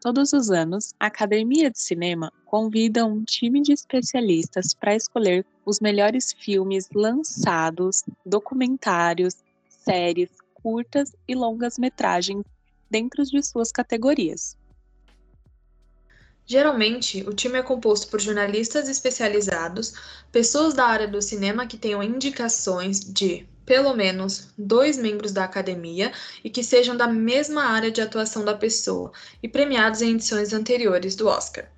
Todos os anos, a Academia de Cinema convida um time de especialistas para escolher os melhores filmes lançados, documentários, séries, curtas e longas metragens dentro de suas categorias. Geralmente, o time é composto por jornalistas especializados, pessoas da área do cinema que tenham indicações de pelo menos dois membros da academia e que sejam da mesma área de atuação da pessoa e premiados em edições anteriores do Oscar.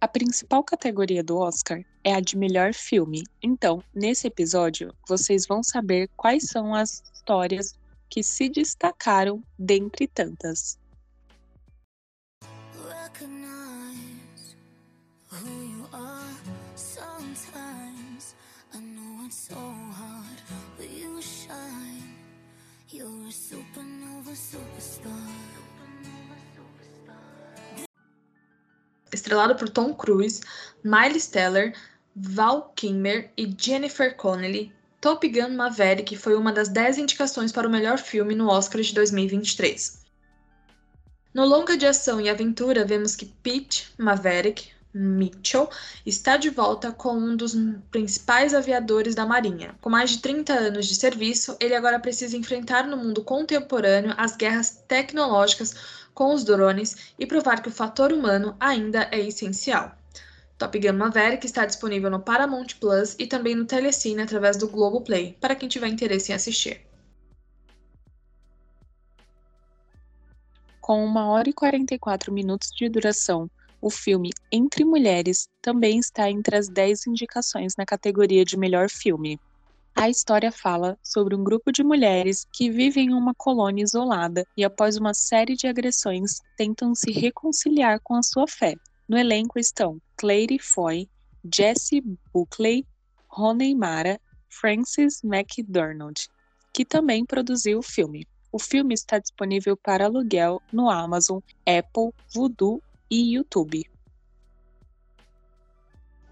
A principal categoria do Oscar é a de melhor filme. Então, nesse episódio, vocês vão saber quais são as histórias que se destacaram dentre tantas. Estrelado por Tom Cruise, Miles Teller, Val Kilmer e Jennifer Connelly, Top Gun Maverick foi uma das 10 indicações para o melhor filme no Oscar de 2023. No longa de ação e aventura, vemos que Pete Maverick Mitchell está de volta com um dos principais aviadores da Marinha. Com mais de 30 anos de serviço, ele agora precisa enfrentar no mundo contemporâneo as guerras tecnológicas com os drones e provar que o fator humano ainda é essencial. Top Gun Maverick está disponível no Paramount Plus e também no Telecine através do Globoplay, para quem tiver interesse em assistir. Com 1 hora e 44 minutos de duração, o filme Entre Mulheres também está entre as 10 indicações na categoria de melhor filme. A história fala sobre um grupo de mulheres que vivem em uma colônia isolada e, após uma série de agressões, tentam se reconciliar com a sua fé. No elenco estão Claire Foy, Jessie Buckley, Roney Mara, Frances McDonald, que também produziu o filme. O filme está disponível para aluguel no Amazon, Apple, Vudu e YouTube.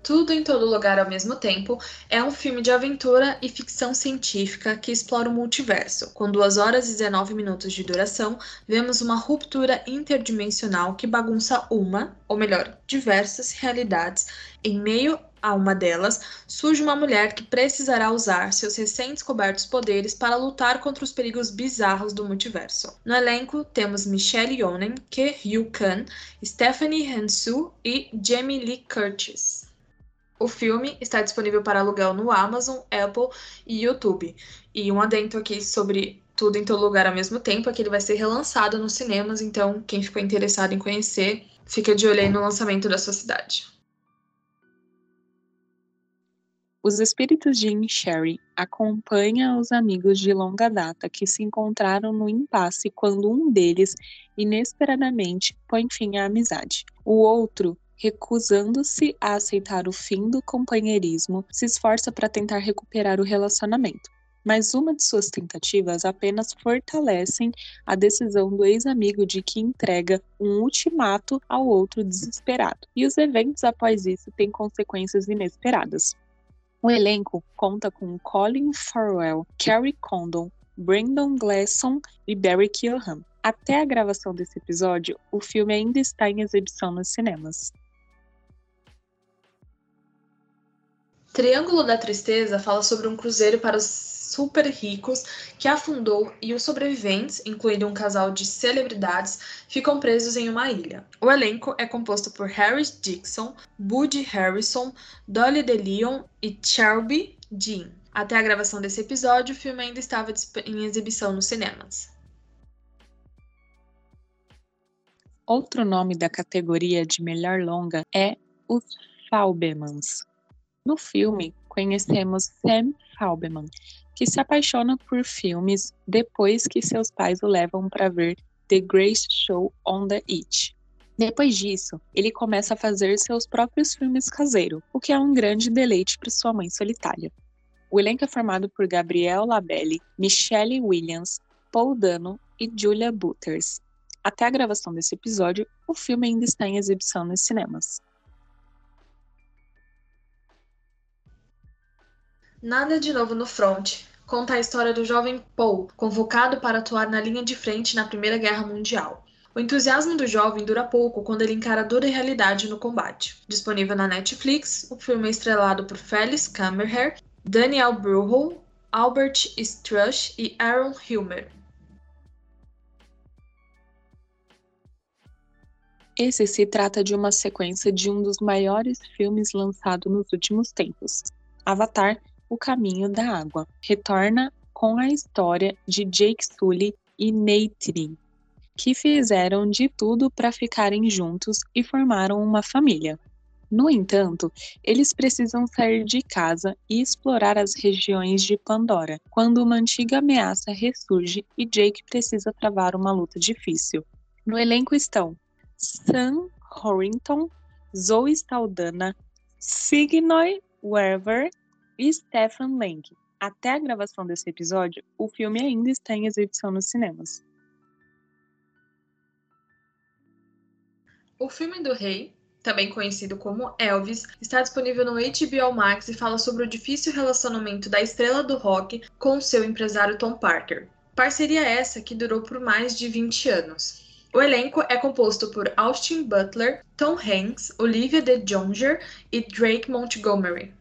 Tudo em Todo Lugar ao Mesmo Tempo é um filme de aventura e ficção científica que explora o multiverso. Com 2 horas e 19 minutos de duração, vemos uma ruptura interdimensional que bagunça uma, ou melhor, diversas realidades. Em meio a uma delas, surge uma mulher que precisará usar seus recém-descobertos poderes para lutar contra os perigos bizarros do multiverso. No elenco, temos Michelle Yeoh, Ke Hyu Kwan, Stephanie Hansu e Jamie Lee Curtis. O filme está disponível para aluguel no Amazon, Apple e YouTube. E um adendo aqui sobre tudo em todo lugar ao mesmo tempo é que ele vai ser relançado nos cinemas, então quem ficou interessado em conhecer, fica de olho aí no lançamento da sua cidade. Os espíritos de Sherry acompanham os amigos de longa data que se encontraram no impasse quando um deles, inesperadamente, põe fim à amizade. O outro recusando-se a aceitar o fim do companheirismo, se esforça para tentar recuperar o relacionamento. Mas uma de suas tentativas apenas fortalecem a decisão do ex-amigo de que entrega um ultimato ao outro desesperado. E os eventos após isso têm consequências inesperadas. O elenco conta com Colin Farrell, Carrie Condon, Brandon Gleeson e Barry Keoghan. Até a gravação desse episódio, o filme ainda está em exibição nos cinemas. Triângulo da Tristeza fala sobre um cruzeiro para os super ricos que afundou e os sobreviventes, incluindo um casal de celebridades, ficam presos em uma ilha. O elenco é composto por Harris Dixon, Buddy Harrison, Dolly DeLeon e Shelby Jean. Até a gravação desse episódio, o filme ainda estava em exibição nos cinemas. Outro nome da categoria de melhor longa é Os Faubemans. No filme, conhecemos Sam Halberman, que se apaixona por filmes depois que seus pais o levam para ver The Grace Show on the It. Depois disso, ele começa a fazer seus próprios filmes caseiros, o que é um grande deleite para sua mãe solitária. O elenco é formado por Gabriel Labelle, Michelle Williams, Paul Dano e Julia Butters. Até a gravação desse episódio, o filme ainda está em exibição nos cinemas. Nada de novo no front. Conta a história do jovem Paul, convocado para atuar na linha de frente na Primeira Guerra Mundial. O entusiasmo do jovem dura pouco quando ele encara a dura realidade no combate. Disponível na Netflix, o filme é estrelado por Felix Kammerher, Daniel Bruhl, Albert Strush e Aaron Hilmer. Esse se trata de uma sequência de um dos maiores filmes lançado nos últimos tempos, Avatar: O Caminho da Água. Retorna com a história de Jake Sully e Neytiri, que fizeram de tudo para ficarem juntos e formaram uma família. No entanto, eles precisam sair de casa e explorar as regiões de Pandora, quando uma antiga ameaça ressurge e Jake precisa travar uma luta difícil. No elenco estão Sam Horrington, Zoe Saldana, Sigourney Weaver Stephen Lang. Até a gravação desse episódio, o filme ainda está em exibição nos cinemas. O filme do rei, também conhecido como Elvis, está disponível no HBO Max e fala sobre o difícil relacionamento da estrela do rock com seu empresário Tom Parker. Parceria essa que durou por mais de 20 anos. O elenco é composto por Austin Butler, Tom Hanks, Olivia de Jonger e Drake Montgomery.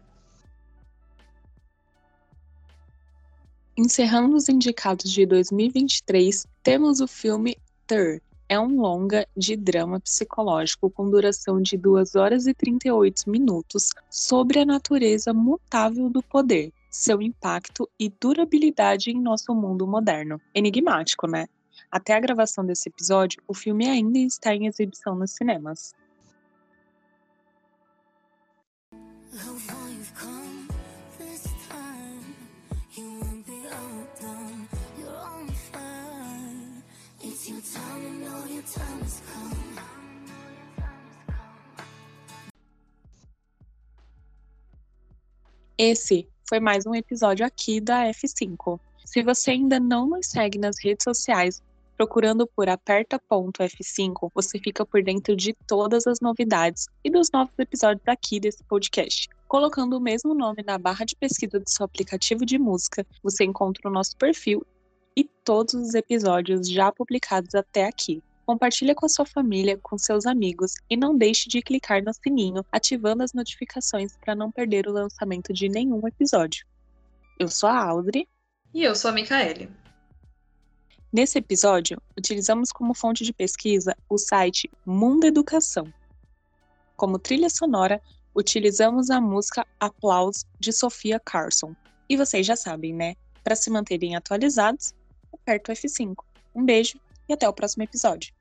Encerrando os indicados de 2023, temos o filme Thur. É um longa de drama psicológico com duração de 2 horas e 38 minutos sobre a natureza mutável do poder, seu impacto e durabilidade em nosso mundo moderno. Enigmático, né? Até a gravação desse episódio, o filme ainda está em exibição nos cinemas. Esse foi mais um episódio aqui da F5. Se você ainda não nos segue nas redes sociais, Procurando por aperta.f5, você fica por dentro de todas as novidades e dos novos episódios aqui desse podcast. Colocando o mesmo nome na barra de pesquisa do seu aplicativo de música, você encontra o nosso perfil e todos os episódios já publicados até aqui. Compartilhe com a sua família, com seus amigos e não deixe de clicar no sininho, ativando as notificações para não perder o lançamento de nenhum episódio. Eu sou a Audrey. E eu sou a Micaele. Nesse episódio, utilizamos como fonte de pesquisa o site Mundo Educação. Como trilha sonora, utilizamos a música Applause de Sofia Carson. E vocês já sabem, né? Para se manterem atualizados, aperta o F5. Um beijo e até o próximo episódio.